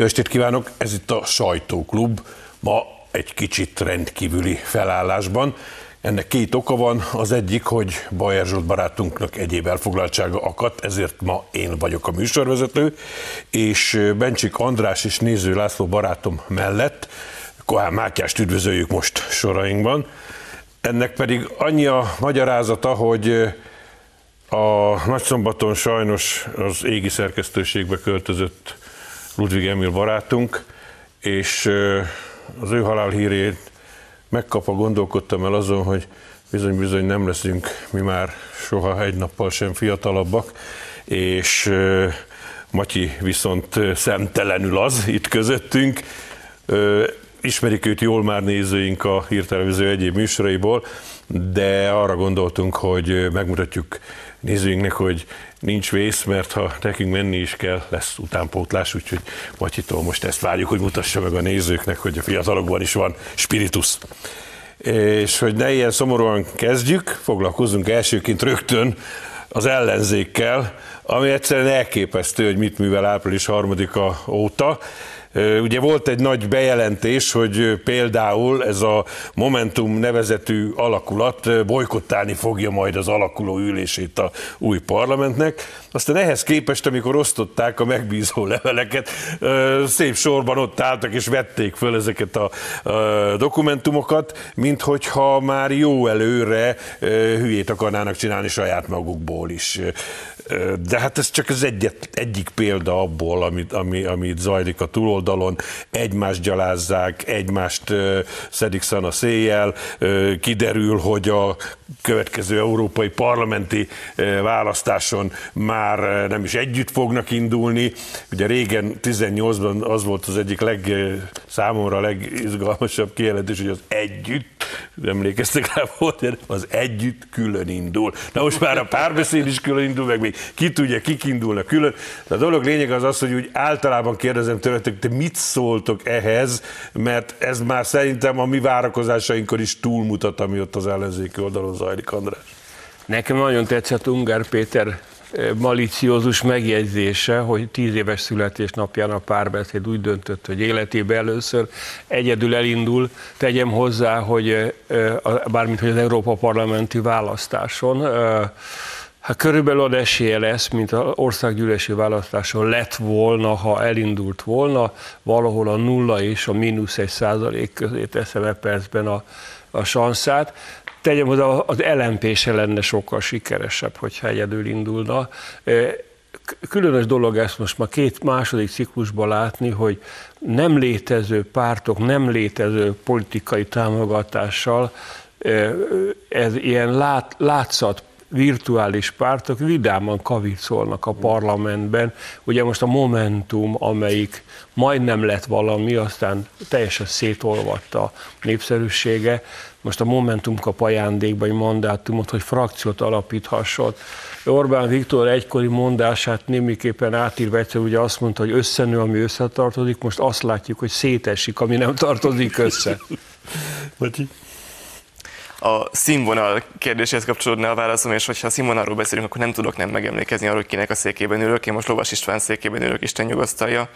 Jó estét kívánok, ez itt a Sajtóklub, ma egy kicsit rendkívüli felállásban. Ennek két oka van, az egyik, hogy Bajer Zsolt barátunknak egyéb elfoglaltsága akadt, ezért ma én vagyok a műsorvezető, és Bencsik András és Néző László barátom mellett Kohán Mátyást üdvözöljük most sorainkban. Ennek pedig annyi a magyarázata, hogy a Nagyszombaton sajnos az égi szerkesztőségbe költözött Ludwig Emil barátunk, és az ő halálhírét megkapva gondolkodtam el azon, hogy bizony-bizony nem leszünk mi már soha egy nappal sem fiatalabbak, és Matyi viszont szemtelenül az itt közöttünk. Ismerik őt jól már nézőink a hírtelevízió egyéb műsoraiból, de arra gondoltunk, hogy megmutatjuk nézőinknek, hogy nincs vész, mert ha nekünk menni is kell, lesz utánpótlás, úgyhogy Matyitól most ezt várjuk, hogy mutassa meg a nézőknek, hogy a fiatalokban is van spiritus. És hogy ne ilyen szomorúan kezdjük, foglalkozunk elsőként rögtön az ellenzékkel, ami egyszerűen elképesztő, hogy mit művel április harmadika óta. Ugye volt egy nagy bejelentés, hogy például ez a Momentum nevezetű alakulat bolykottálni fogja majd az alakuló ülését a új parlamentnek. Aztán ehhez képest, amikor osztották a megbízó leveleket, szép sorban ott álltak és vették föl ezeket a dokumentumokat, mint hogyha már jó előre hülyét akarnának csinálni saját magukból is. De hát ez csak az egyet, egyik példa abból, amit, ami, amit zajlik a túloldalon. Egymást gyalázzák, egymást szedik szana széjjel, kiderül, hogy a következő európai parlamenti választáson már nem is együtt fognak indulni. Ugye régen 18-ban az volt az egyik leg, számomra legizgalmasabb kijelentés, hogy az együtt, emlékeztek rá volt, az együtt külön indul. Na most már a párbeszéd is külön indul, meg még ki tudja, kik indulnak külön. De a dolog lényeg az az, hogy úgy általában kérdezem tőletek, te mit szóltok ehhez, mert ez már szerintem a mi várakozásainkon is túlmutat, ami ott az ellenzéki oldalon zajlik, András. Nekem nagyon tetszett Ungár Péter maliciózus megjegyzése, hogy tíz éves születésnapján a párbeszéd úgy döntött, hogy életében először egyedül elindul. Tegyem hozzá, hogy bármint hogy az Európa parlamenti választáson Hát körülbelül az esélye lesz, mint az országgyűlési választáson lett volna, ha elindult volna, valahol a nulla és a mínusz egy százalék közé teszem e percben a, a sanszát. Tegyem hozzá, az LMP se lenne sokkal sikeresebb, hogyha egyedül indulna. Különös dolog ezt most már két második ciklusban látni, hogy nem létező pártok, nem létező politikai támogatással ez ilyen lát, látszat virtuális pártok vidáman kavicolnak a parlamentben. Ugye most a Momentum, amelyik majdnem lett valami, aztán teljesen szétolvatta a népszerűsége. Most a Momentum kap ajándékba egy mandátumot, hogy frakciót alapíthasson. Orbán Viktor egykori mondását némiképpen átírva egyszer ugye azt mondta, hogy összenő, ami összetartozik, most azt látjuk, hogy szétesik, ami nem tartozik össze a színvonal kérdéséhez kapcsolódna a válaszom, és hogyha a színvonalról beszélünk, akkor nem tudok nem megemlékezni arról, hogy kinek a székében ülök. Én most Lovas István székében ülök, Isten nyugasztalja.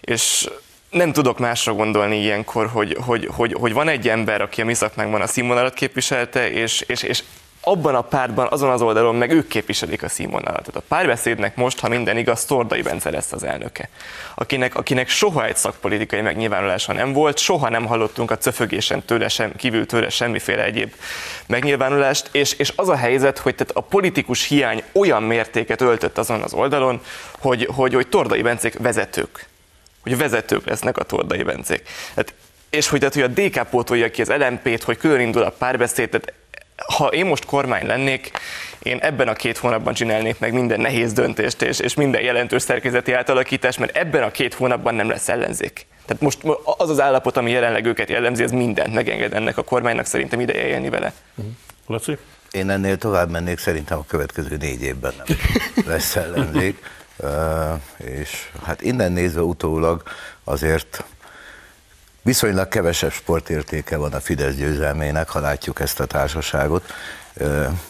És nem tudok másra gondolni ilyenkor, hogy, hogy, hogy, hogy van egy ember, aki a mi szakmánkban a színvonalat képviselte, és, és, és abban a pártban, azon az oldalon meg ők képviselik a színvonalat. Tehát a párbeszédnek most, ha minden igaz, Tordai Bence lesz az elnöke, akinek, akinek soha egy szakpolitikai megnyilvánulása nem volt, soha nem hallottunk a cöfögésen tőle sem, kívül tőle semmiféle egyéb megnyilvánulást, és, és az a helyzet, hogy tehát a politikus hiány olyan mértéket öltött azon az oldalon, hogy, hogy, hogy Tordai Bencék vezetők, hogy vezetők lesznek a Tordai Bencék. Tehát és hogy, tehát, hogy a DK pótolja ki az LMP-t, hogy külön a párbeszéd, tehát ha én most kormány lennék, én ebben a két hónapban csinálnék meg minden nehéz döntést és, és minden jelentős szerkezeti átalakítást, mert ebben a két hónapban nem lesz ellenzék. Tehát most az az állapot, ami jelenleg őket jellemzi, ez mindent megenged ennek a kormánynak, szerintem ideje élni vele. Mhm. Laci? Én ennél tovább mennék, szerintem a következő négy évben nem lesz ellenzék. Uh, és hát innen nézve utólag azért Viszonylag kevesebb sportértéke van a Fidesz győzelmének, ha látjuk ezt a társaságot,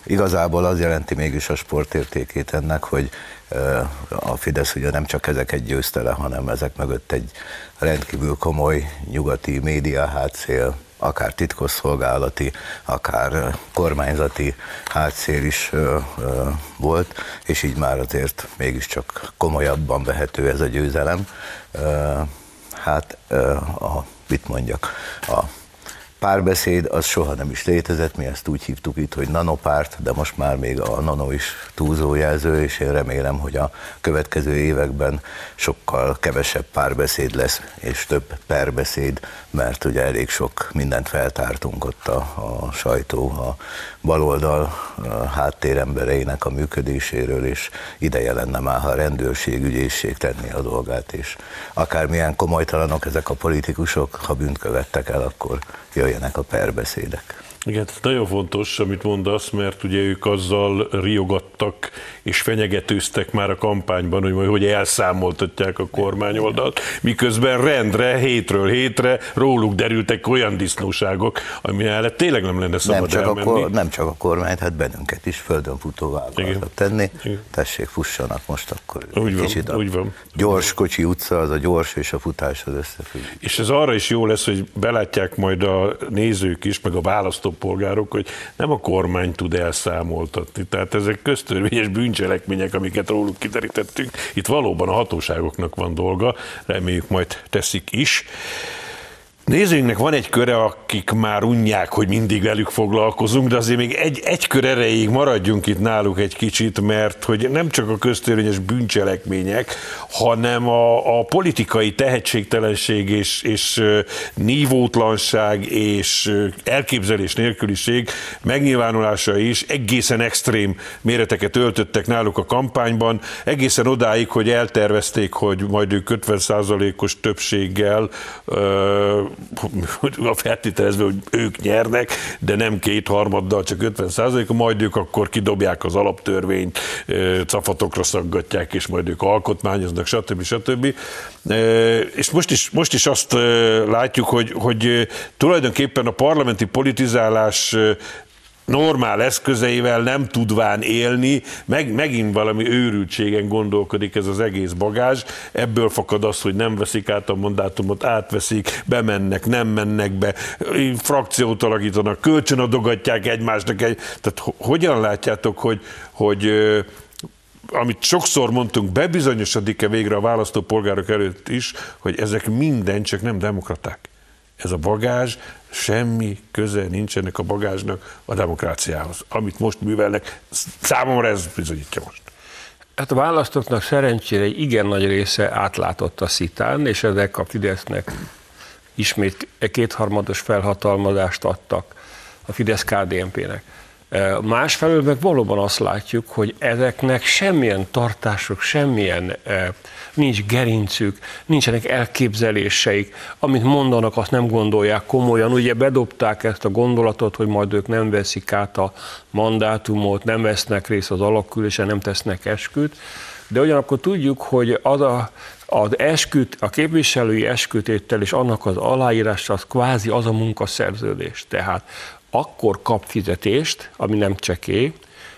Igazából az jelenti mégis a sportértékét ennek, hogy a Fidesz ugye nem csak ezeket győzte le, hanem ezek mögött egy rendkívül komoly nyugati média hátszél, akár titkosszolgálati, akár kormányzati hátszél is volt, és így már azért mégiscsak komolyabban vehető ez a győzelem. Hát, a, mit mondjak, a párbeszéd az soha nem is létezett, mi ezt úgy hívtuk itt, hogy nanopárt, de most már még a nano is túlzójelző, és én remélem, hogy a következő években sokkal kevesebb párbeszéd lesz, és több perbeszéd, mert ugye elég sok mindent feltártunk ott a, a sajtó, a baloldal a háttérembereinek a működéséről, és ideje lenne már, ha a rendőrség, ügyészség tenni a dolgát, és akármilyen komolytalanok ezek a politikusok, ha bűnt követtek el, akkor jöjjenek a perbeszédek. Igen, nagyon fontos, amit mondasz, mert ugye ők azzal riogattak és fenyegetőztek már a kampányban, hogy majd hogy elszámoltatják a kormányoldalt, miközben rendre, hétről hétre róluk derültek olyan disznóságok, ami mellett tényleg nem lenne szabad nem csak, elmenni. a kor, nem csak a kormányt, hát bennünket is földön futóvá akartak tenni. Igen. Tessék, fussanak most akkor. Úgy van, Kicsit a úgy van. Gyors kocsi utca, az a gyors és a futás az összefügg. És ez arra is jó lesz, hogy belátják majd a nézők is, meg a választópolgárok, hogy nem a kormány tud elszámoltatni. Tehát ezek köztörvényes bűncselekmények, amiket róluk kiterítettünk. Itt valóban a hatóságoknak van dolga, reméljük majd teszik is. Nézőinknek van egy köre, akik már unják, hogy mindig velük foglalkozunk, de azért még egy, egy kör erejéig maradjunk itt náluk egy kicsit, mert hogy nem csak a köztörvényes bűncselekmények, hanem a, a politikai tehetségtelenség és, és nívótlanság és elképzelés nélküliség megnyilvánulása is egészen extrém méreteket öltöttek náluk a kampányban, egészen odáig, hogy eltervezték, hogy majd ők 50%-os többséggel a feltételezve, hogy ők nyernek, de nem kétharmaddal, csak 50 százalék, majd ők akkor kidobják az alaptörvényt, cafatokra szaggatják, és majd ők alkotmányoznak, stb. stb. És most is, most is azt látjuk, hogy, hogy tulajdonképpen a parlamenti politizálás normál eszközeivel nem tudván élni, meg, megint valami őrültségen gondolkodik ez az egész bagázs, ebből fakad az, hogy nem veszik át a mandátumot, átveszik, bemennek, nem mennek be, frakciót alakítanak, kölcsönadogatják egymásnak. Egy, tehát hogyan látjátok, hogy, hogy amit sokszor mondtunk, bebizonyosodik-e végre a választópolgárok előtt is, hogy ezek minden csak nem demokraták. Ez a bagázs, semmi köze nincsenek a bagázsnak a demokráciához. Amit most művelnek, számomra ez bizonyítja most. Hát a választóknak szerencsére egy igen nagy része átlátott a szitán, és ezek a Fidesznek ismét kétharmados felhatalmazást adtak a Fidesz-KDNP-nek. Másfelől meg valóban azt látjuk, hogy ezeknek semmilyen tartások, semmilyen nincs gerincük, nincsenek elképzeléseik, amit mondanak, azt nem gondolják komolyan. Ugye bedobták ezt a gondolatot, hogy majd ők nem veszik át a mandátumot, nem vesznek részt az alakulásen, nem tesznek esküt, de ugyanakkor tudjuk, hogy az a, az esküt, a képviselői eskütétel és annak az aláírása az kvázi az a munkaszerződés. Tehát akkor kap fizetést, ami nem cseké,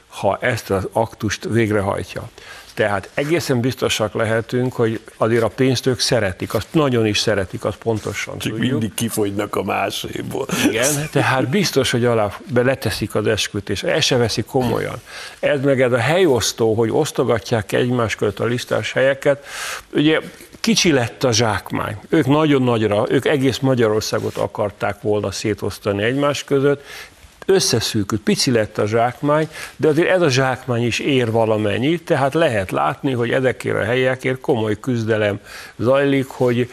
ha ezt az aktust végrehajtja. Tehát egészen biztosak lehetünk, hogy azért a pénzt ők szeretik, azt nagyon is szeretik, azt pontosan Csak tudjuk. mindig kifogynak a máséból. Igen, tehát biztos, hogy alá leteszik az esküt, és el se veszik komolyan. Ez meg ez a helyosztó, hogy osztogatják egymás között a listás helyeket, ugye kicsi lett a zsákmány. Ők nagyon nagyra, ők egész Magyarországot akarták volna szétosztani egymás között, összeszűkült, pici lett a zsákmány, de azért ez a zsákmány is ér valamennyit, tehát lehet látni, hogy ezekért a helyekért komoly küzdelem zajlik, hogy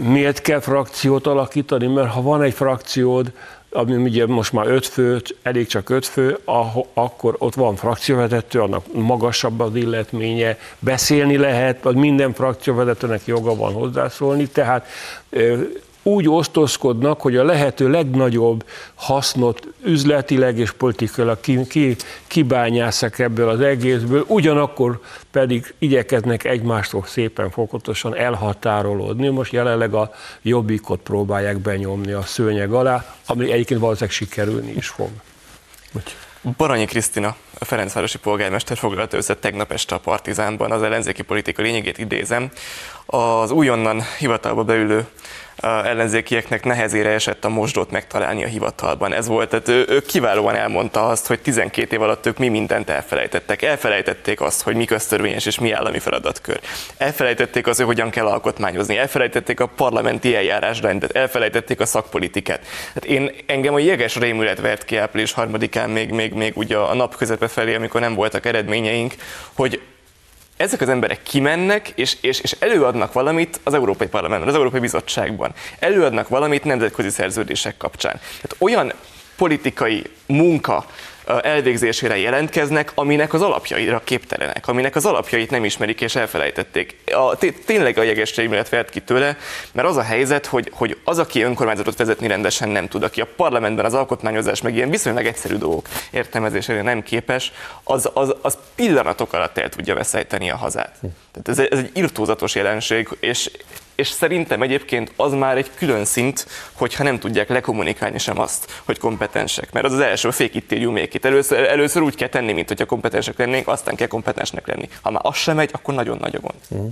miért kell frakciót alakítani, mert ha van egy frakciód, ami ugye most már öt fő, elég csak öt fő, akkor ott van frakcióvezető, annak magasabb az illetménye, beszélni lehet, vagy minden frakcióvezetőnek joga van hozzászólni, tehát úgy osztozkodnak, hogy a lehető legnagyobb hasznot üzletileg és politikailag ki, ki, kibányászak ebből az egészből, ugyanakkor pedig igyekeznek egymástól szépen fokozatosan elhatárolódni. Most jelenleg a jobbikot próbálják benyomni a szőnyeg alá, ami egyébként valószínűleg sikerülni is fog. Baranyi Krisztina, a Ferencvárosi polgármester foglalta össze tegnap este a Partizánban az ellenzéki politika lényegét idézem. Az újonnan hivatalba beülő ellenzékieknek nehezére esett a mosdót megtalálni a hivatalban. Ez volt, tehát ő, ő kiválóan elmondta azt, hogy 12 év alatt ők mi mindent elfelejtettek. Elfelejtették azt, hogy mi köztörvényes és mi állami feladatkör. Elfelejtették az, hogy hogyan kell alkotmányozni. Elfelejtették a parlamenti eljárásrendet. Elfelejtették a szakpolitikát. Hát én engem a jeges rémület vert ki április harmadikán, még, még, még ugye a nap közepe felé, amikor nem voltak eredményeink, hogy ezek az emberek kimennek, és, és, és előadnak valamit az Európai Parlamentben, az Európai Bizottságban. Előadnak valamit nemzetközi szerződések kapcsán. Tehát olyan politikai munka, elvégzésére jelentkeznek, aminek az alapjaira képtelenek, aminek az alapjait nem ismerik és elfelejtették. A, tényleg a jegességület vert ki tőle, mert az a helyzet, hogy, hogy az, aki önkormányzatot vezetni rendesen nem tud, aki a parlamentben az alkotmányozás meg ilyen viszonylag egyszerű dolgok értelmezésére nem képes, az, az, az pillanatok alatt el tudja veszejteni a hazát. Tehát ez, ez egy irtózatos jelenség, és, és szerintem egyébként az már egy külön szint, hogyha nem tudják lekommunikálni sem azt, hogy kompetensek. Mert az az első, fake it till. Először, először úgy kell tenni, mint hogyha kompetensek lennénk, aztán kell kompetensnek lenni. Ha már az sem megy, akkor nagyon nagy a gond. Mm.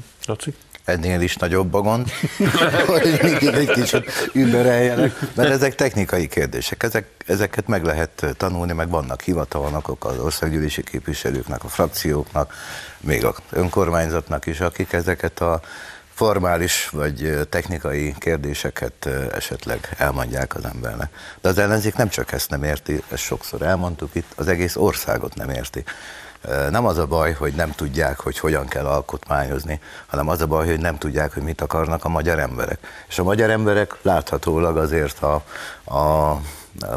Ennél is nagyobb a gond, hogy még egy kicsit übereljenek, mert ezek technikai kérdések. Ezek, ezeket meg lehet tanulni, meg vannak hivatalnok az országgyűlési képviselőknek, a frakcióknak, még az önkormányzatnak is, akik ezeket a formális vagy technikai kérdéseket esetleg elmondják az embernek. De az ellenzék nem csak ezt nem érti, ezt sokszor elmondtuk itt, az egész országot nem érti. Nem az a baj, hogy nem tudják, hogy hogyan kell alkotmányozni, hanem az a baj, hogy nem tudják, hogy mit akarnak a magyar emberek. És a magyar emberek láthatólag azért a, a,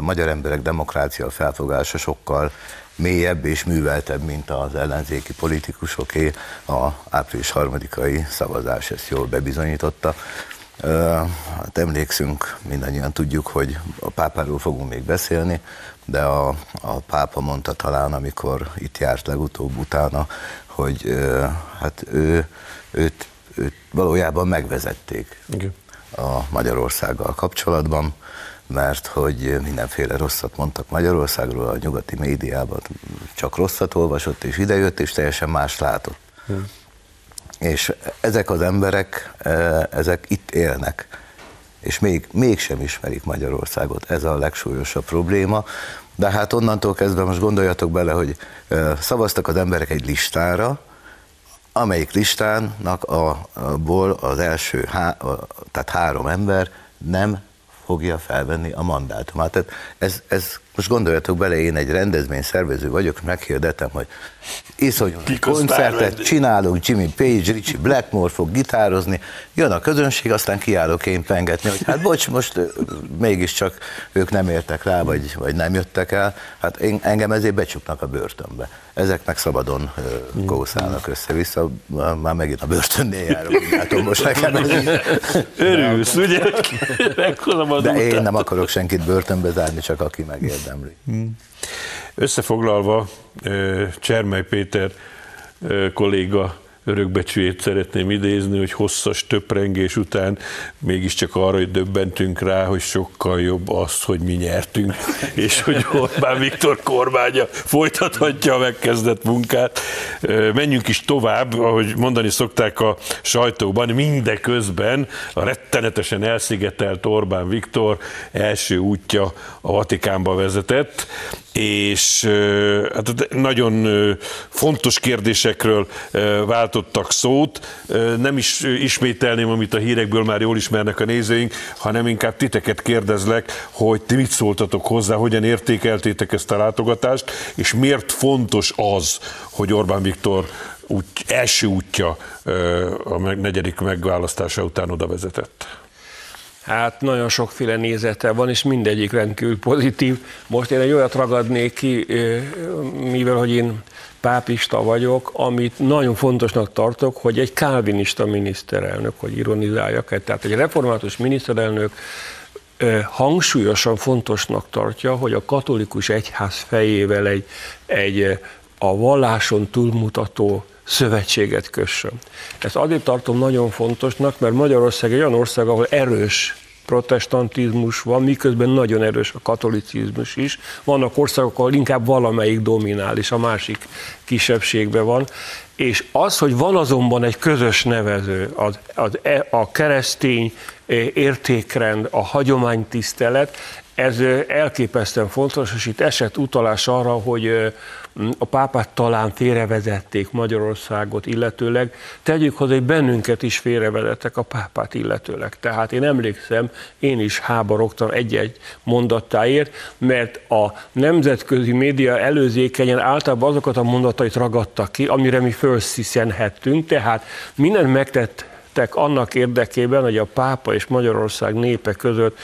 magyar emberek demokrácia felfogása sokkal mélyebb és műveltebb, mint az ellenzéki politikusoké. A április harmadikai szavazás ezt jól bebizonyította. Hát emlékszünk, mindannyian tudjuk, hogy a pápáról fogunk még beszélni, de a, a pápa mondta talán, amikor itt járt legutóbb utána, hogy hát ő, őt, őt valójában megvezették Igen. a Magyarországgal kapcsolatban mert hogy mindenféle rosszat mondtak Magyarországról, a nyugati médiában csak rosszat olvasott, és idejött, és teljesen más látott. Hmm. És ezek az emberek, e, ezek itt élnek, és még, mégsem ismerik Magyarországot. Ez a legsúlyosabb probléma. De hát onnantól kezdve most gondoljatok bele, hogy e, szavaztak az emberek egy listára, amelyik listánnak a, ból az első, há, tehát három ember nem fogja felvenni a mandátumát. Tehát ez, ez most gondoljatok bele, én egy rendezvény szervező vagyok, meghirdetem, hogy iszonyú koncertet csinálunk, Jimmy Page, Richie Blackmore fog gitározni, jön a közönség, aztán kiállok én pengetni, hogy hát bocs, most mégiscsak ők nem értek rá, vagy, vagy nem jöttek el, hát én, engem ezért becsuknak a börtönbe. Ezek meg szabadon kószálnak össze-vissza, már megint a börtönnél járok, látom most nekem ez. Örülsz, ugye? De én nem akarok senkit börtönbe zárni, csak aki megérdemli. Hmm. Összefoglalva, Csermely Péter kolléga örökbecsüjét szeretném idézni, hogy hosszas töprengés után mégiscsak arra, hogy döbbentünk rá, hogy sokkal jobb az, hogy mi nyertünk, és hogy Orbán Viktor kormánya folytathatja a megkezdett munkát. Menjünk is tovább, ahogy mondani szokták a sajtóban, mindeközben a rettenetesen elszigetelt Orbán Viktor első útja a Vatikánba vezetett, és hát nagyon fontos kérdésekről váltottak szót. Nem is ismételném, amit a hírekből már jól ismernek a nézőink, hanem inkább titeket kérdezlek, hogy ti mit szóltatok hozzá, hogyan értékeltétek ezt a látogatást, és miért fontos az, hogy Orbán Viktor út, első útja a negyedik megválasztása után oda vezetett. Hát nagyon sokféle nézete van, és mindegyik rendkívül pozitív. Most én egy olyat ragadnék ki, mivel hogy én pápista vagyok, amit nagyon fontosnak tartok, hogy egy kálvinista miniszterelnök, hogy ironizáljak, tehát egy református miniszterelnök hangsúlyosan fontosnak tartja, hogy a katolikus egyház fejével egy, egy a valláson túlmutató szövetséget kössön. Ezt azért tartom nagyon fontosnak, mert Magyarország egy olyan ország, ahol erős protestantizmus van, miközben nagyon erős a katolicizmus is. Vannak országok, ahol inkább valamelyik dominál, és a másik kisebbségben van. És az, hogy van azonban egy közös nevező, az, az, e, a keresztény értékrend, a hagyománytisztelet, ez elképesztően fontos, és itt esett utalás arra, hogy a pápát talán félrevezették Magyarországot illetőleg, tegyük hozzá, hogy bennünket is félrevezettek a pápát illetőleg. Tehát én emlékszem, én is háborogtam egy-egy mondattáért, mert a nemzetközi média előzékenyen általában azokat a mondatait ragadtak ki, amire mi felsziszenhettünk, tehát mindent megtettek annak érdekében, hogy a pápa és Magyarország népe között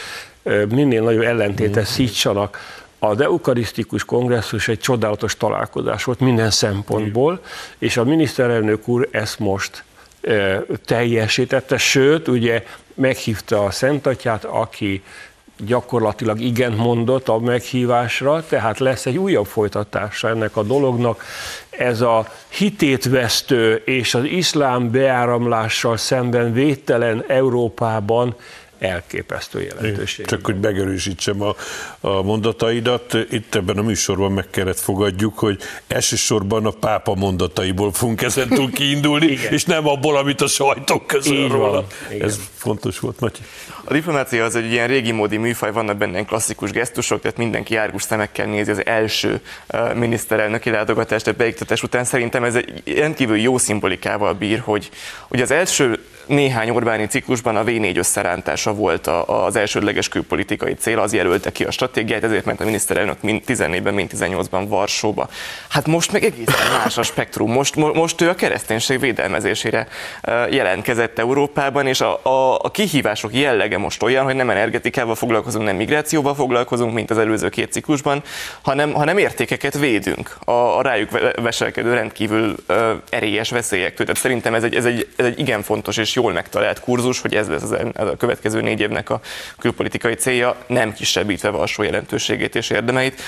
minél nagyobb ellentétes szítsanak. Az eukarisztikus kongresszus egy csodálatos találkozás volt minden szempontból, és a miniszterelnök úr ezt most teljesítette, sőt, ugye meghívta a Szentatyát, aki gyakorlatilag igen mondott a meghívásra, tehát lesz egy újabb folytatása ennek a dolognak. Ez a hitétvesztő és az iszlám beáramlással szemben védtelen Európában elképesztő jelentőség. Csak hogy megerősítsem a, a mondataidat, itt ebben a műsorban meg kellett fogadjuk, hogy elsősorban a pápa mondataiból fogunk ezentúl kiindulni, és nem abból, amit a sajtók közül róla. Ez fontos volt, Matyi. A diplomácia az egy ilyen régi módi műfaj, vannak benne klasszikus gesztusok, tehát mindenki árgus szemekkel nézi az első miniszterelnöki látogatást a beiktatás után. Szerintem ez egy rendkívül jó szimbolikával bír, hogy, hogy az első néhány Orbáni ciklusban a V4 összerántása volt az elsődleges külpolitikai cél, az jelölte ki a stratégiát, ezért ment a miniszterelnök mind 14-ben, mind 18-ban Varsóba. Hát most meg egészen más a spektrum. Most, most ő a kereszténység védelmezésére jelentkezett Európában, és a, a, a kihívások jellege most olyan, hogy nem energetikával foglalkozunk, nem migrációval foglalkozunk, mint az előző két ciklusban, hanem, hanem értékeket védünk a, a rájuk veselkedő rendkívül erélyes veszélyektől. Tehát szerintem ez egy, ez egy, ez egy igen fontos és jól megtalált kurzus, hogy ez lesz az, a következő négy évnek a külpolitikai célja, nem kisebbítve Varsó jelentőségét és érdemeit.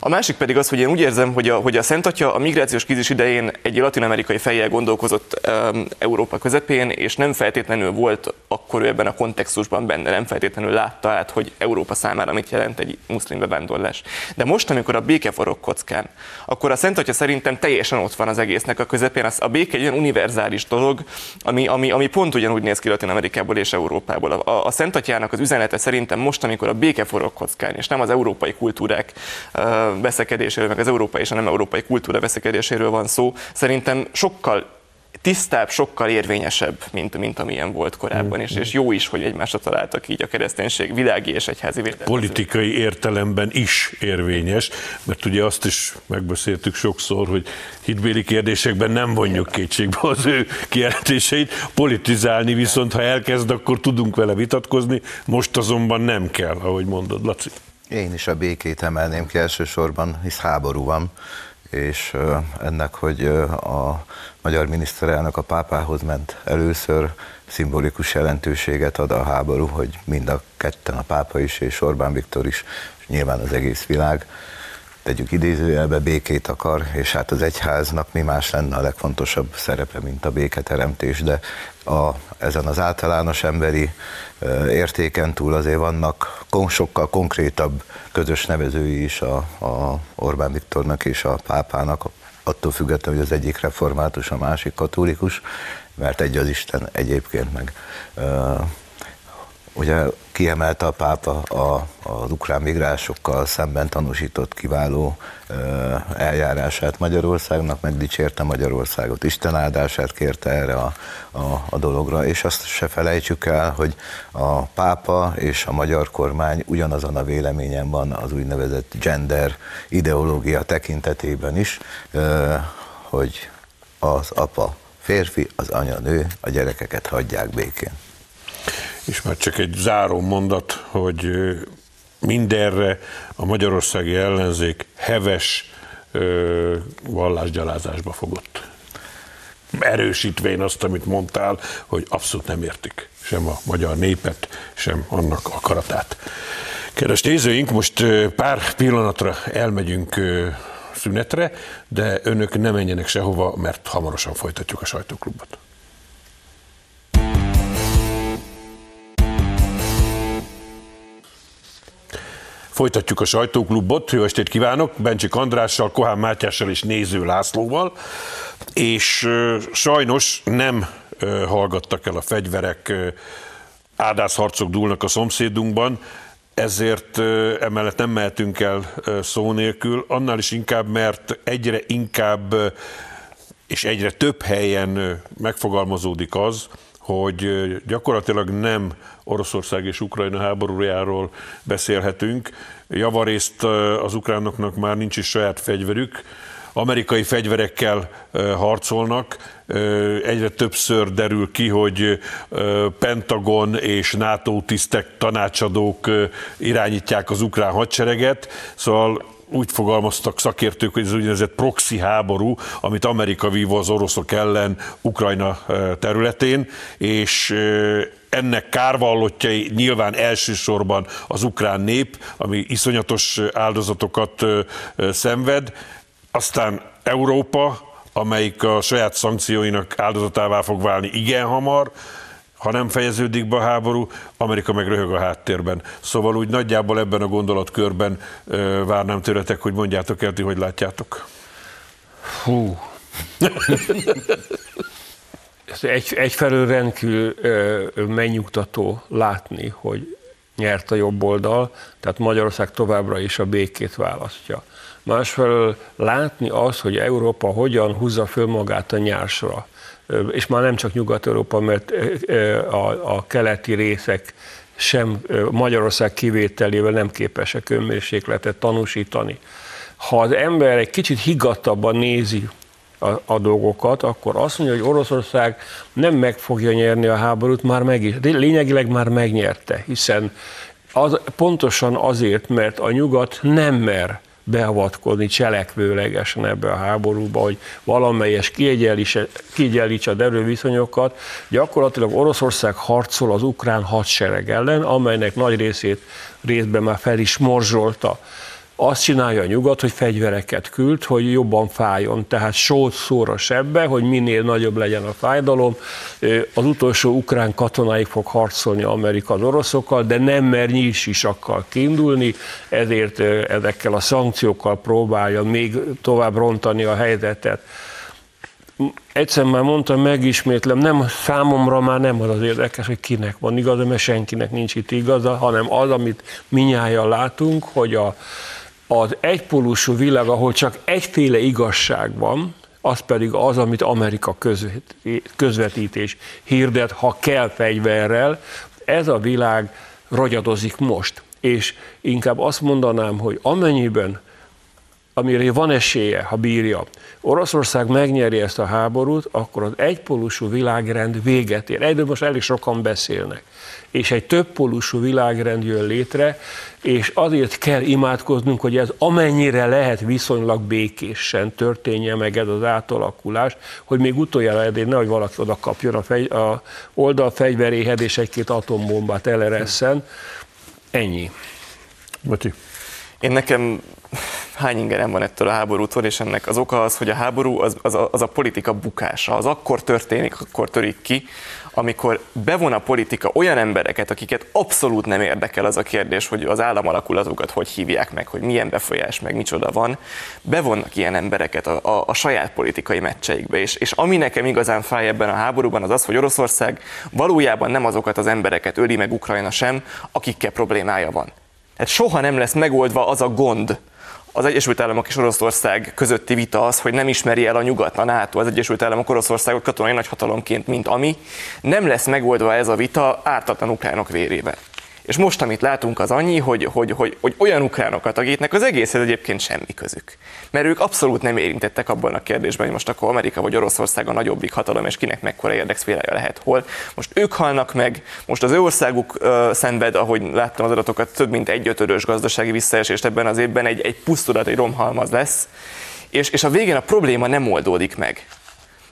A másik pedig az, hogy én úgy érzem, hogy a, hogy a Szent Atya a migrációs krízis idején egy latin-amerikai fejjel gondolkozott um, Európa közepén, és nem feltétlenül volt akkor ebben a kontextusban benne, nem feltétlenül látta át, hogy Európa számára mit jelent egy muszlim bevándorlás. De most, amikor a béke forog kockán, akkor a Szent Atya szerintem teljesen ott van az egésznek a közepén. A béke egy olyan univerzális dolog, ami, ami, ami pont pont ugyanúgy néz ki Latin Amerikából és Európából. A, a Szent Atyának az üzenete szerintem most, amikor a béke forog kockán, és nem az európai kultúrák veszekedéséről, meg az európai és a nem európai kultúra veszekedéséről van szó, szerintem sokkal tisztább, sokkal érvényesebb, mint, mint amilyen volt korábban, és, és jó is, hogy egymásra találtak így a kereszténység világi és egyházi védelmező. Politikai értelemben is érvényes, mert ugye azt is megbeszéltük sokszor, hogy hitbéli kérdésekben nem vonjuk kétségbe az ő kijelentéseit, politizálni viszont, ha elkezd, akkor tudunk vele vitatkozni, most azonban nem kell, ahogy mondod, Laci. Én is a békét emelném ki elsősorban, hisz háború van, és ennek, hogy a magyar miniszterelnök a pápához ment először, szimbolikus jelentőséget ad a háború, hogy mind a ketten, a pápa is és Orbán Viktor is, és nyilván az egész világ, tegyük idézőjelbe, békét akar, és hát az egyháznak mi más lenne a legfontosabb szerepe, mint a béketeremtés, de a, ezen az általános emberi értéken túl azért vannak sokkal konkrétabb közös nevezői is a, a Orbán Viktornak és a pápának, attól függetlenül, hogy az egyik református, a másik katolikus, mert egy az Isten egyébként meg. Ugye kiemelte a pápa a, az ukrán migránsokkal szemben tanúsított kiváló eljárását Magyarországnak, megdicsérte Magyarországot, Isten áldását kérte erre a, a, a dologra, és azt se felejtsük el, hogy a pápa és a magyar kormány ugyanazon a véleményen van az úgynevezett gender ideológia tekintetében is, hogy az apa férfi, az anya nő, a gyerekeket hagyják békén. És már csak egy záró mondat, hogy mindenre a magyarországi ellenzék heves ö, vallásgyalázásba fogott. Erősítvén azt, amit mondtál, hogy abszolút nem értik sem a magyar népet, sem annak akaratát. Kedves nézőink, most pár pillanatra elmegyünk szünetre, de önök nem menjenek sehova, mert hamarosan folytatjuk a sajtóklubot. Folytatjuk a sajtóklubot. Jó estét kívánok! Bencsik Andrással, Kohán Mátyással és Néző Lászlóval. És sajnos nem hallgattak el a fegyverek, ádászharcok dúlnak a szomszédunkban, ezért emellett nem mehetünk el szó nélkül, annál is inkább, mert egyre inkább és egyre több helyen megfogalmazódik az, hogy gyakorlatilag nem Oroszország és Ukrajna háborújáról beszélhetünk. Javarészt az ukránoknak már nincs is saját fegyverük, amerikai fegyverekkel harcolnak. Egyre többször derül ki, hogy Pentagon és NATO tisztek, tanácsadók irányítják az ukrán hadsereget, szóval úgy fogalmaztak szakértők, hogy ez úgynevezett proxy háború, amit Amerika vív az oroszok ellen Ukrajna területén, és ennek kárvallottjai nyilván elsősorban az ukrán nép, ami iszonyatos áldozatokat szenved, aztán Európa, amelyik a saját szankcióinak áldozatává fog válni igen hamar, ha nem fejeződik be a háború, Amerika meg röhög a háttérben. Szóval úgy nagyjából ebben a gondolatkörben várnám tőletek, hogy mondjátok el, hogy látjátok. Hú. Ez egy, egyfelől rendkívül megnyugtató látni, hogy nyert a jobb oldal, tehát Magyarország továbbra is a békét választja. Másfelől látni az, hogy Európa hogyan húzza föl magát a nyársra és már nem csak Nyugat-Európa, mert a, a keleti részek sem Magyarország kivételével nem képesek önmérsékletet tanúsítani. Ha az ember egy kicsit higgadtabban nézi a, a dolgokat, akkor azt mondja, hogy Oroszország nem meg fogja nyerni a háborút, már meg is, lényegileg már megnyerte, hiszen az, pontosan azért, mert a nyugat nem mer beavatkozni cselekvőlegesen ebbe a háborúba, hogy valamelyes kiegyenlítse a erőviszonyokat. Gyakorlatilag Oroszország harcol az ukrán hadsereg ellen, amelynek nagy részét részben már fel is morzsolta azt csinálja a nyugat, hogy fegyvereket küld, hogy jobban fájjon. Tehát sót szóra sebbe, hogy minél nagyobb legyen a fájdalom. Az utolsó ukrán katonáig fog harcolni Amerika az oroszokkal, de nem mer nyílsisakkal kiindulni, ezért ezekkel a szankciókkal próbálja még tovább rontani a helyzetet egyszer már mondtam, megismétlem, nem számomra már nem az az érdekes, hogy kinek van igaza, mert senkinek nincs itt igaza, hanem az, amit minnyáján látunk, hogy a, az egypólusú világ, ahol csak egyféle igazság van, az pedig az, amit Amerika közvetítés hirdet, ha kell fegyverrel, ez a világ ragyadozik most. És inkább azt mondanám, hogy amennyiben, amire van esélye, ha bírja, Oroszország megnyeri ezt a háborút, akkor az egypólusú világrend véget ér. Egyről most elég sokan beszélnek és egy többpólusú világrend jön létre, és azért kell imádkoznunk, hogy ez amennyire lehet viszonylag békésen történje meg ez az átalakulás, hogy még utoljára eddig nehogy valaki oda kapjon a, fej, a oldalfegyveréhez és egy-két atombombát eleresszen. Ennyi. Mati. Én nekem hány ingerem van ettől a háborútól, és ennek az oka az, hogy a háború az, az, a, az a politika bukása. Az akkor történik, akkor törik ki, amikor bevon a politika olyan embereket, akiket abszolút nem érdekel az a kérdés, hogy az államalakulatókat hogy hívják meg, hogy milyen befolyás, meg micsoda van, bevonnak ilyen embereket a, a, a saját politikai meccseikbe. És, és ami nekem igazán fáj ebben a háborúban, az az, hogy Oroszország valójában nem azokat az embereket öli meg Ukrajna sem, akikkel problémája van. Tehát soha nem lesz megoldva az a gond, az Egyesült Államok és Oroszország közötti vita az, hogy nem ismeri el a nyugat, a NATO, az Egyesült Államok Oroszországot katonai nagyhatalomként, mint ami, nem lesz megoldva ez a vita ártatlan ukránok vérével. És most, amit látunk, az annyi, hogy, hogy, hogy, hogy olyan ukránokat, akiknek az egészhez egyébként semmi közük. Mert ők abszolút nem érintettek abban a kérdésben, hogy most akkor Amerika vagy Oroszország a nagyobbik hatalom, és kinek mekkora érdekszférája lehet hol. Most ők halnak meg, most az ő országuk uh, szenved, ahogy láttam az adatokat, több mint egy ötödös gazdasági visszaesést ebben az évben, egy, egy pusztulat, egy romhalmaz lesz, és, és a végén a probléma nem oldódik meg.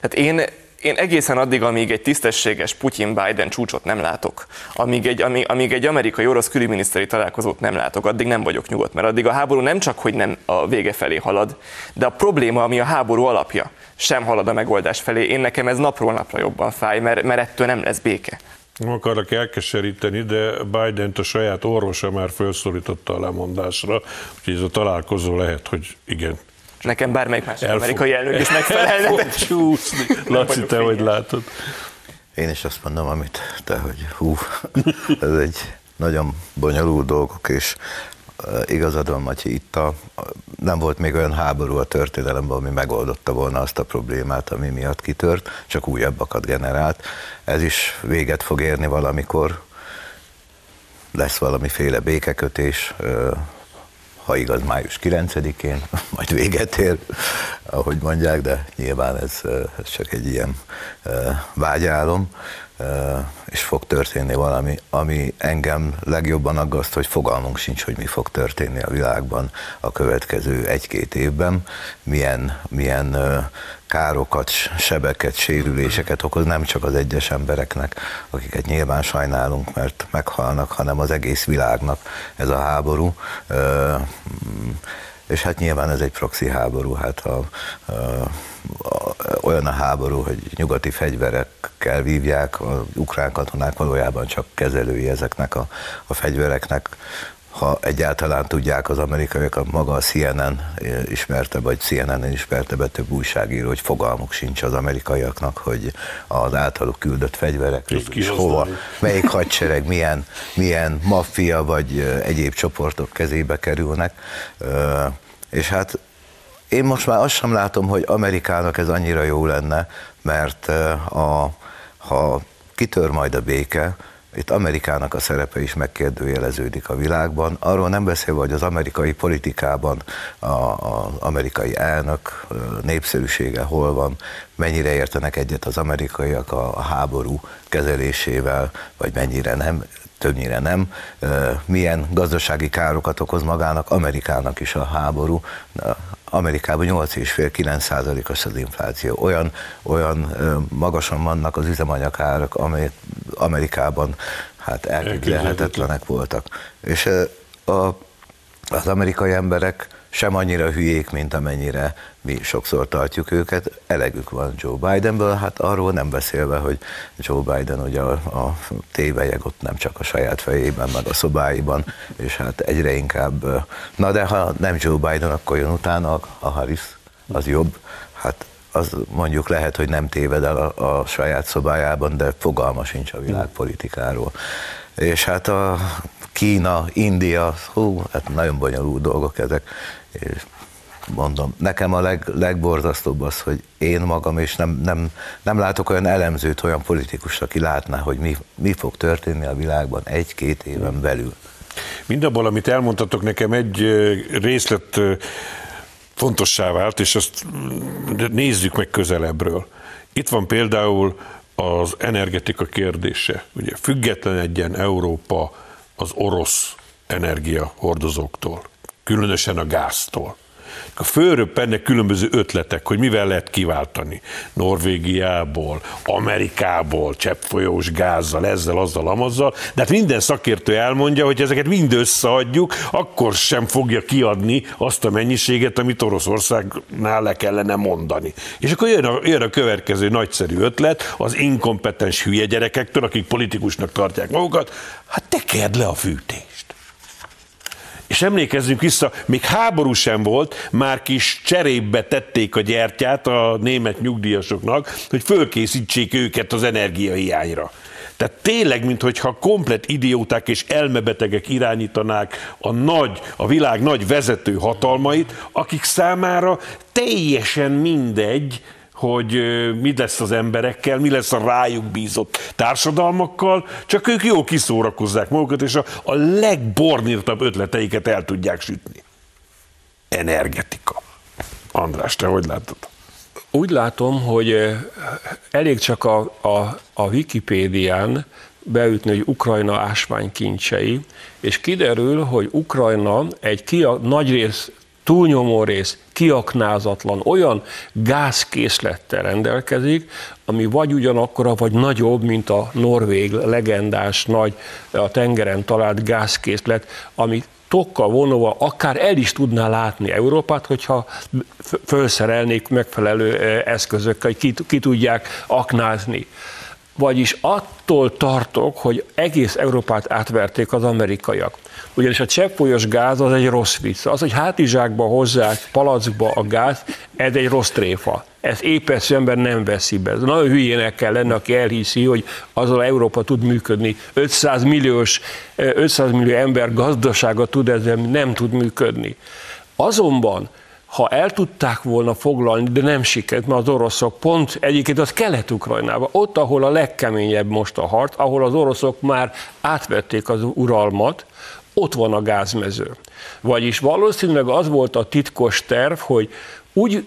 Tehát én én egészen addig, amíg egy tisztességes Putyin-Biden csúcsot nem látok, amíg egy, amíg, amíg egy amerikai-orosz külügyminiszteri találkozót nem látok, addig nem vagyok nyugodt, mert addig a háború nem csak, hogy nem a vége felé halad, de a probléma, ami a háború alapja, sem halad a megoldás felé. Én nekem ez napról napra jobban fáj, mert, mert ettől nem lesz béke. Nem akarok elkeseríteni, de biden a saját orvosa már felszólította a lemondásra, úgyhogy ez a találkozó lehet, hogy igen. Nekem bármelyik más Elfog... amerikai elnök is megfelelne. csúszni. Laci, te hogy látod? Én is azt mondom, amit te, hogy hú, ez egy nagyon bonyolult dolgok, és igazad van, Matyi, itt a, nem volt még olyan háború a történelemben, ami megoldotta volna azt a problémát, ami miatt kitört, csak újabbakat generált. Ez is véget fog érni valamikor, lesz valamiféle békekötés, ha igaz, május 9-én, majd véget ér, ahogy mondják, de nyilván ez, ez csak egy ilyen vágyálom és fog történni valami, ami engem legjobban aggaszt, hogy fogalmunk sincs, hogy mi fog történni a világban a következő egy-két évben, milyen, milyen károkat, sebeket, sérüléseket okoz nem csak az egyes embereknek, akiket nyilván sajnálunk, mert meghalnak, hanem az egész világnak ez a háború és hát nyilván ez egy proxy háború, hát a, a, a, olyan a háború, hogy nyugati fegyverekkel vívják, a ukrán katonák valójában csak kezelői ezeknek a, a fegyvereknek, ha egyáltalán tudják az amerikaiak, a maga a CNN ismerte, vagy CNN ismerte be több újságíró, hogy fogalmuk sincs az amerikaiaknak, hogy az általuk küldött fegyverek és hova, melyik hadsereg, milyen, milyen maffia vagy egyéb csoportok kezébe kerülnek. És hát én most már azt sem látom, hogy Amerikának ez annyira jó lenne, mert a, ha kitör majd a béke, itt Amerikának a szerepe is megkérdőjeleződik a világban. Arról nem beszélve, hogy az amerikai politikában az amerikai elnök népszerűsége hol van, mennyire értenek egyet az amerikaiak a, háború kezelésével, vagy mennyire nem többnyire nem. Milyen gazdasági károkat okoz magának Amerikának is a háború. Amerikában 8,5-9 százalékos az infláció. Olyan, olyan magasan vannak az üzemanyagárak, amely Amerikában hát elképzelhetetlenek voltak. És a, az amerikai emberek sem annyira hülyék, mint amennyire mi sokszor tartjuk őket. Elegük van Joe Bidenből, hát arról nem beszélve, hogy Joe Biden ugye a, a tévelyek ott nem csak a saját fejében, meg a szobáiban, és hát egyre inkább, na de ha nem Joe Biden, akkor jön utána a Harris, az jobb. Hát az mondjuk lehet, hogy nem téved el a, a saját szobájában, de fogalma sincs a világpolitikáról. És hát a Kína, India, hú, hát nagyon bonyolult dolgok ezek, és mondom, nekem a leg, legborzasztóbb az, hogy én magam, és nem, nem, nem látok olyan elemzőt, olyan politikust, aki látná, hogy mi, mi fog történni a világban egy-két éven belül. Mindabból, amit elmondtatok, nekem egy részlet fontossá vált, és azt nézzük meg közelebbről. Itt van például az energetika kérdése. Ugye független egyen Európa az orosz energiahordozóktól, különösen a gáztól. A fölröppennek különböző ötletek, hogy mivel lehet kiváltani. Norvégiából, Amerikából, cseppfolyós gázzal, ezzel, azzal, amazzal, de hát minden szakértő elmondja, hogy ezeket mind összeadjuk, akkor sem fogja kiadni azt a mennyiséget, amit Oroszországnál le kellene mondani. És akkor jön a, jön a következő nagyszerű ötlet az inkompetens hülye gyerekektől, akik politikusnak tartják magukat, hát tekerd le a fűtést. És emlékezzünk vissza, még háború sem volt, már kis cserébe tették a gyertyát a német nyugdíjasoknak, hogy fölkészítsék őket az energiahiányra. Tehát tényleg, mintha komplet idióták és elmebetegek irányítanák a nagy, a világ nagy vezető hatalmait, akik számára teljesen mindegy, hogy mi lesz az emberekkel, mi lesz a rájuk bízott társadalmakkal, csak ők jó kiszórakozzák magukat, és a, a legbornírtabb ötleteiket el tudják sütni. Energetika. András, te hogy látod? Úgy látom, hogy elég csak a, a, a Wikipédián beütni, hogy Ukrajna ásványkincsei, és kiderül, hogy Ukrajna egy kia, nagy rész túlnyomó rész kiaknázatlan olyan gázkészlettel rendelkezik, ami vagy ugyanakkora, vagy nagyobb, mint a norvég legendás nagy a tengeren talált gázkészlet, ami tokkal vonóval akár el is tudná látni Európát, hogyha felszerelnék megfelelő eszközökkel, ki, ki tudják aknázni. Vagyis attól tartok, hogy egész Európát átverték az amerikaiak. Ugyanis a cseppfolyós gáz az egy rossz vicc. Az, hogy hátizsákba hozzák palackba a gáz, ez egy rossz tréfa. Ez épeszű ember nem veszi be. Nagyon hülyének kell lenni, aki elhiszi, hogy azzal Európa tud működni. 500 milliós, 500 millió ember gazdasága tud ezzel, nem tud működni. Azonban ha el tudták volna foglalni, de nem sikerült, mert az oroszok pont egyébként az Kelet-Ukrajnában, ott, ahol a legkeményebb most a harc, ahol az oroszok már átvették az uralmat, ott van a gázmező. Vagyis valószínűleg az volt a titkos terv, hogy úgy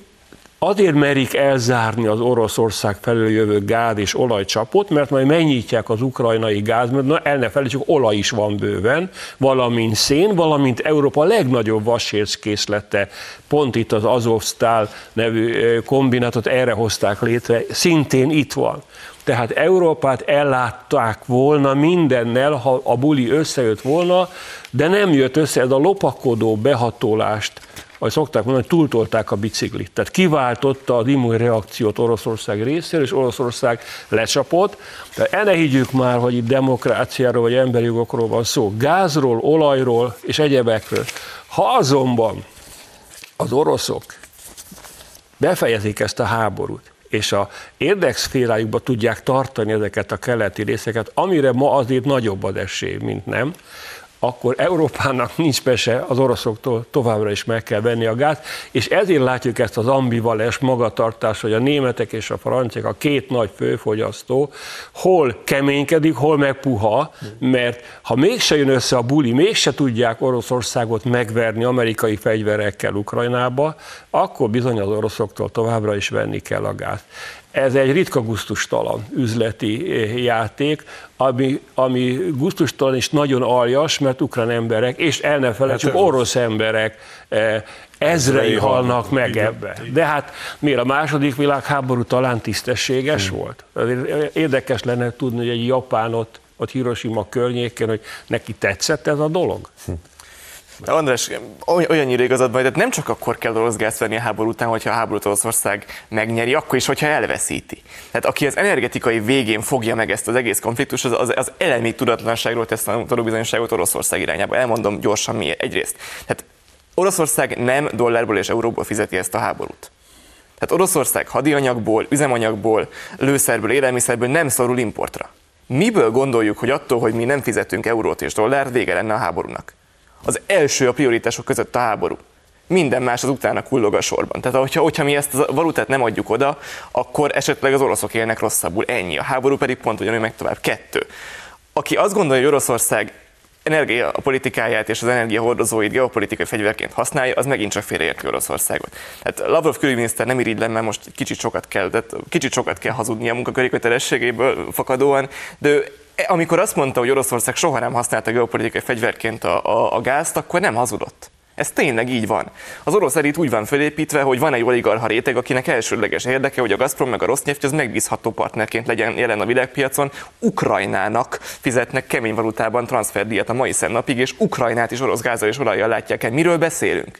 Azért merik elzárni az Oroszország felől jövő gáz és olajcsapot, mert majd megnyitják az ukrajnai gázmezőt, na el ne felejtsük, olaj is van bőven, valamint szén, valamint Európa legnagyobb vasérckészlete, pont itt az Azovstal nevű kombinátot erre hozták létre, szintén itt van. Tehát Európát ellátták volna mindennel, ha a buli összejött volna, de nem jött össze ez a lopakodó behatolást, ahogy szokták mondani, túltolták a biciklit. Tehát kiváltotta az immunreakciót Oroszország részéről, és Oroszország lecsapott. Tehát enne higgyük már, hogy itt demokráciáról vagy emberi jogokról van szó. Gázról, olajról és egyebekről. Ha azonban az oroszok befejezik ezt a háborút, és a érdekszférájukba tudják tartani ezeket a keleti részeket, amire ma azért nagyobb az esély, mint nem, akkor Európának nincs mese, az oroszoktól továbbra is meg kell venni a gáz, és ezért látjuk ezt az ambivalens magatartást, hogy a németek és a franciák, a két nagy főfogyasztó, hol keménykedik, hol meg puha, mert ha mégse jön össze a buli, mégse tudják Oroszországot megverni amerikai fegyverekkel Ukrajnába, akkor bizony az oroszoktól továbbra is venni kell a gáz. Ez egy ritka guztustalan üzleti eh, játék, ami, ami guztustalan és nagyon aljas, mert ukrán emberek, és el ne felejtsük, hát orosz emberek eh, ezrei halnak meg igen, ebbe. De hát miért a második világháború talán tisztességes hmm. volt? Érdekes lenne tudni, hogy egy japánot ott Hiroshima környéken, hogy neki tetszett ez a dolog? Hm. De András, olyannyira igazad van, hogy nem csak akkor kell orosz gáz venni a háború után, hogyha a háborút Oroszország megnyeri, akkor is, hogyha elveszíti. Tehát aki az energetikai végén fogja meg ezt az egész konfliktust, az, az, az elemi tudatlanságról tesz tanúbizonyosságot Oroszország irányába. Elmondom gyorsan miért. Egyrészt, tehát Oroszország nem dollárból és euróból fizeti ezt a háborút. Tehát Oroszország hadianyagból, üzemanyagból, lőszerből, élelmiszerből nem szorul importra. Miből gondoljuk, hogy attól, hogy mi nem fizetünk eurót és dollár, vége lenne a háborúnak? Az első a prioritások között a háború. Minden más az utána kullog a sorban. Tehát hogyha, hogyha mi ezt a valutát nem adjuk oda, akkor esetleg az oroszok élnek rosszabbul. Ennyi. A háború pedig pont ugyanúgy meg tovább. Kettő. Aki azt gondolja, hogy Oroszország energiapolitikáját és az energiahordozóit geopolitikai fegyverként használja, az megint csak félreérti Oroszországot. Hát Lavrov külügyminiszter nem irigylem, mert most kicsit sokat kell, de kicsit sokat kell hazudni a munkaköri kötelességéből fakadóan, de ő amikor azt mondta, hogy Oroszország soha nem használta geopolitikai fegyverként a, a, a gázt, akkor nem hazudott. Ez tényleg így van. Az orosz elit úgy van felépítve, hogy van egy oligarha réteg, akinek elsődleges érdeke, hogy a Gazprom meg a Rosneft az megbízható partnerként legyen jelen a világpiacon. Ukrajnának fizetnek kemény valutában transferdíjat a mai napig, és Ukrajnát is orosz gázzal és olajjal látják el. Miről beszélünk?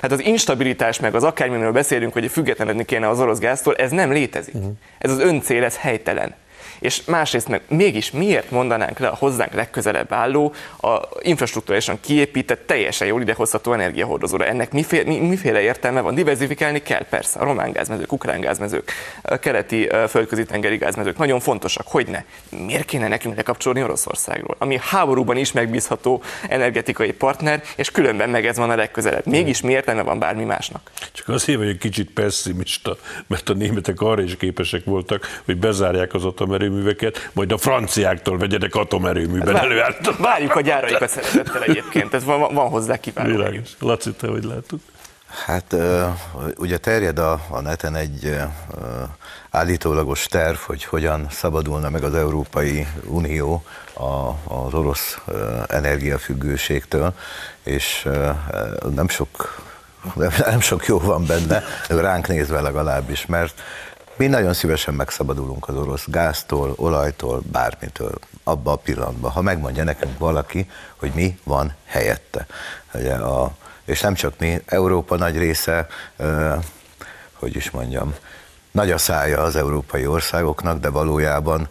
Hát az instabilitás, meg az akármiről beszélünk, hogy függetlenedni kéne az orosz gáztól, ez nem létezik. Uh-huh. Ez az öncél, ez helytelen és másrészt meg mégis miért mondanánk le a hozzánk legközelebb álló, a infrastruktúrálisan kiépített, teljesen jól idehozható energiahordozóra. Ennek miféle, miféle értelme van? Diversifikálni kell persze. A román gázmezők, ukrán gázmezők, a keleti földközi tengeri gázmezők nagyon fontosak. Hogy ne? Miért kéne nekünk lekapcsolni Oroszországról? Ami háborúban is megbízható energetikai partner, és különben meg ez van a legközelebb. Mégis mi értelme van bármi másnak? Csak azért vagyok kicsit pessimista, mert a németek arra is képesek voltak, hogy bezárják az atomerő atomerőműveket, majd a franciáktól vegyenek atomerőműben hát, előállítani. Várjuk a gyáraikat szeretettel egyébként, ez van, van hozzá kívánni. Laci, te hogy látod? Hát ugye terjed a, a neten egy állítólagos terv, hogy hogyan szabadulna meg az Európai Unió a, az orosz energiafüggőségtől, és nem sok, nem sok jó van benne, ránk nézve legalábbis, mert mi nagyon szívesen megszabadulunk az orosz gáztól, olajtól, bármitől, abba a pillanatban, ha megmondja nekünk valaki, hogy mi van helyette. Ugye a, és nem csak mi, Európa nagy része, hogy is mondjam, nagy a szája az európai országoknak, de valójában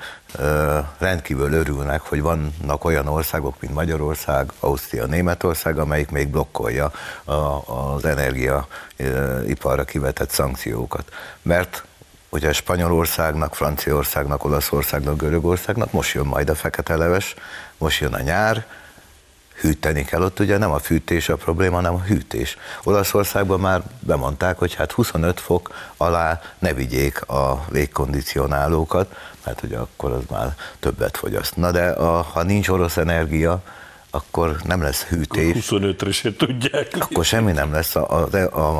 rendkívül örülnek, hogy vannak olyan országok, mint Magyarország, Ausztria, Németország, amelyik még blokkolja az energiaiparra kivetett szankciókat. Mert ugye Spanyolországnak, Franciaországnak, Olaszországnak, Görögországnak most jön majd a fekete leves, most jön a nyár, hűteni kell. Ott ugye nem a fűtés a probléma, hanem a hűtés. Olaszországban már bemondták, hogy hát 25 fok alá ne vigyék a légkondicionálókat, mert ugye akkor az már többet fogyaszt. Na de a, ha nincs orosz energia, akkor nem lesz hűtés. 25-re se tudják. Akkor semmi nem lesz. Az,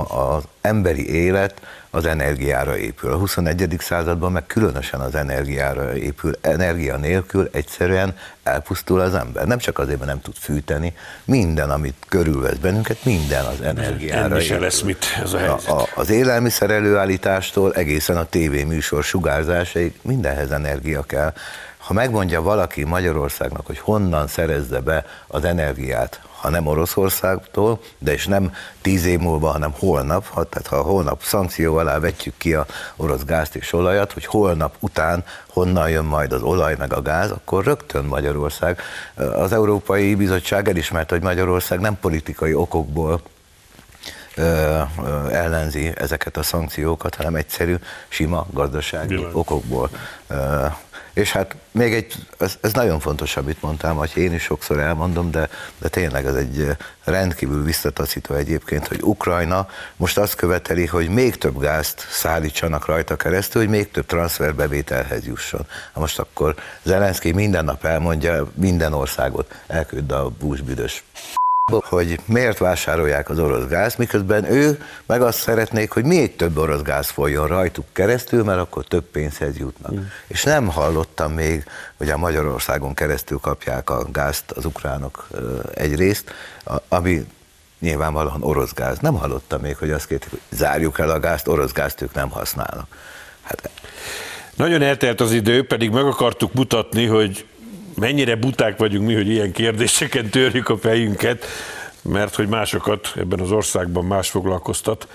az emberi élet az energiára épül. A 21. században meg különösen az energiára épül. Energia nélkül egyszerűen elpusztul az ember. Nem csak azért, mert nem tud fűteni, minden, amit körülvesz bennünket, minden az energiára Enni se lesz mit ez a helyzet. A, az élelmiszer előállítástól egészen a tévéműsor sugárzásaig mindenhez energia kell. Ha megmondja valaki Magyarországnak, hogy honnan szerezze be az energiát, ha nem Oroszországtól, de és nem tíz év múlva, hanem holnap, ha, tehát ha holnap szankció alá vetjük ki a orosz gázt és olajat, hogy holnap után honnan jön majd az olaj meg a gáz, akkor rögtön Magyarország. Az Európai Bizottság elismerte, hogy Magyarország nem politikai okokból ellenzi ezeket a szankciókat, hanem egyszerű, sima gazdasági Bilán. okokból és hát még egy, ez, ez nagyon fontos, amit mondtam, hogy én is sokszor elmondom, de, de tényleg ez egy rendkívül visszataszító egyébként, hogy Ukrajna most azt követeli, hogy még több gázt szállítsanak rajta keresztül, hogy még több transferbevételhez jusson. Ha most akkor Zelenszky minden nap elmondja, minden országot elküld a búsbüdös hogy miért vásárolják az orosz gáz, miközben ő meg azt szeretnék, hogy még több orosz gáz folyjon rajtuk keresztül, mert akkor több pénzhez jutnak. Mm. És nem hallottam még, hogy a Magyarországon keresztül kapják a gázt az ukránok egyrészt, ami nyilvánvalóan orosz gáz. Nem hallottam még, hogy azt kérték, hogy zárjuk el a gázt, orosz gázt ők nem használnak. Hát, nagyon eltelt az idő, pedig meg akartuk mutatni, hogy mennyire buták vagyunk mi, hogy ilyen kérdéseken törjük a fejünket, mert hogy másokat ebben az országban más foglalkoztat.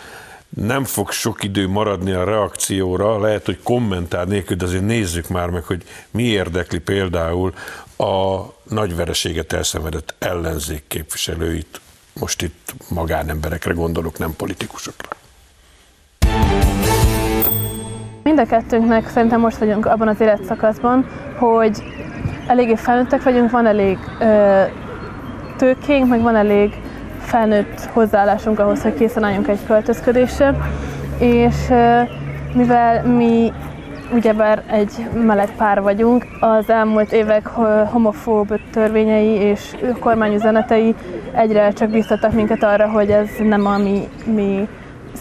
Nem fog sok idő maradni a reakcióra, lehet, hogy kommentár nélkül, de azért nézzük már meg, hogy mi érdekli például a nagy vereséget elszenvedett ellenzék képviselőit. Most itt magánemberekre gondolok, nem politikusokra. Mind a kettőnknek szerintem most vagyunk abban az életszakaszban, hogy eléggé felnőttek vagyunk, van elég ö, tőkénk, meg van elég felnőtt hozzáállásunk ahhoz, hogy készen álljunk egy költözködésre, és ö, mivel mi ugyebár egy meleg pár vagyunk, az elmúlt évek homofób törvényei és kormányüzenetei egyre csak biztattak minket arra, hogy ez nem a mi, mi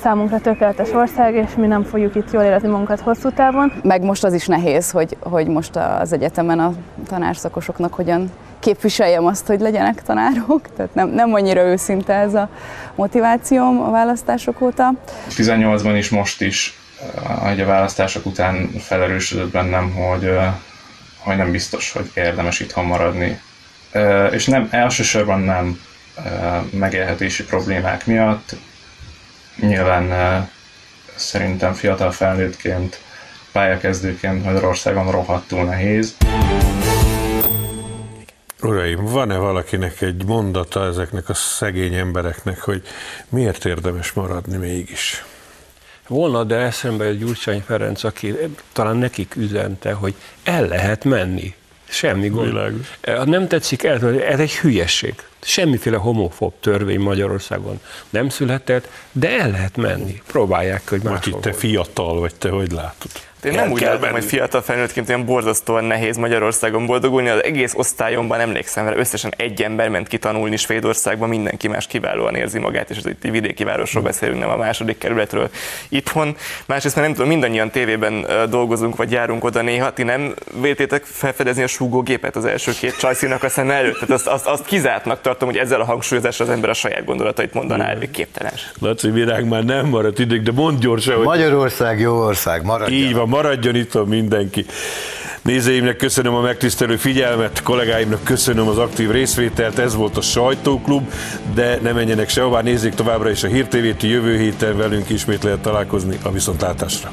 számunkra tökéletes ország, és mi nem fogjuk itt jól érezni magunkat hosszú távon. Meg most az is nehéz, hogy, hogy most az egyetemen a tanárszakosoknak hogyan képviseljem azt, hogy legyenek tanárok, tehát nem, nem annyira őszinte ez a motivációm a választások óta. 18-ban is most is, hogy a választások után felerősödött bennem, hogy, hogy nem biztos, hogy érdemes itthon maradni. És nem, elsősorban nem megélhetési problémák miatt, Nyilván szerintem fiatal felnőttként, pályakezdőként Magyarországon rohadtul nehéz. Uraim, van-e valakinek egy mondata ezeknek a szegény embereknek, hogy miért érdemes maradni mégis? Volna, de eszembe egy Gyurcsány Ferenc, aki talán nekik üzente, hogy el lehet menni. Semmi gond. Világos. Nem tetszik el, ez egy hülyeség. Semmiféle homofób törvény Magyarországon nem született, de el lehet menni. Próbálják, hogy máshol. te fiatal vagy, te hogy látod? Én nem úgy látom, hogy fiatal felnőttként olyan borzasztóan nehéz Magyarországon boldogulni. Az egész osztályomban emlékszem, mert összesen egy ember ment kitanulni Svédországban, mindenki más kiválóan érzi magát, és az itt vidéki városról hm. beszélünk, nem a második kerületről itthon. Másrészt, mert nem tudom, mindannyian tévében dolgozunk, vagy járunk oda néha, ti nem véltétek felfedezni a súgógépet az első két csajszínak a szem előtt? Tehát azt, azt, azt kizártnak tartom, hogy ezzel a hangsúlyozással az ember a saját gondolatait mondaná el, képtelen. Laci virág már nem maradt ideg, de mond gyorsan, hogy... Magyarország jó ország, maradjon. Így van, maradjon itt mindenki. Nézőimnek köszönöm a megtisztelő figyelmet, kollégáimnak köszönöm az aktív részvételt, ez volt a Sajtóklub, de ne menjenek sehová, nézzék továbbra is a Hír TV-t, jövő héten velünk ismét lehet találkozni a viszontlátásra.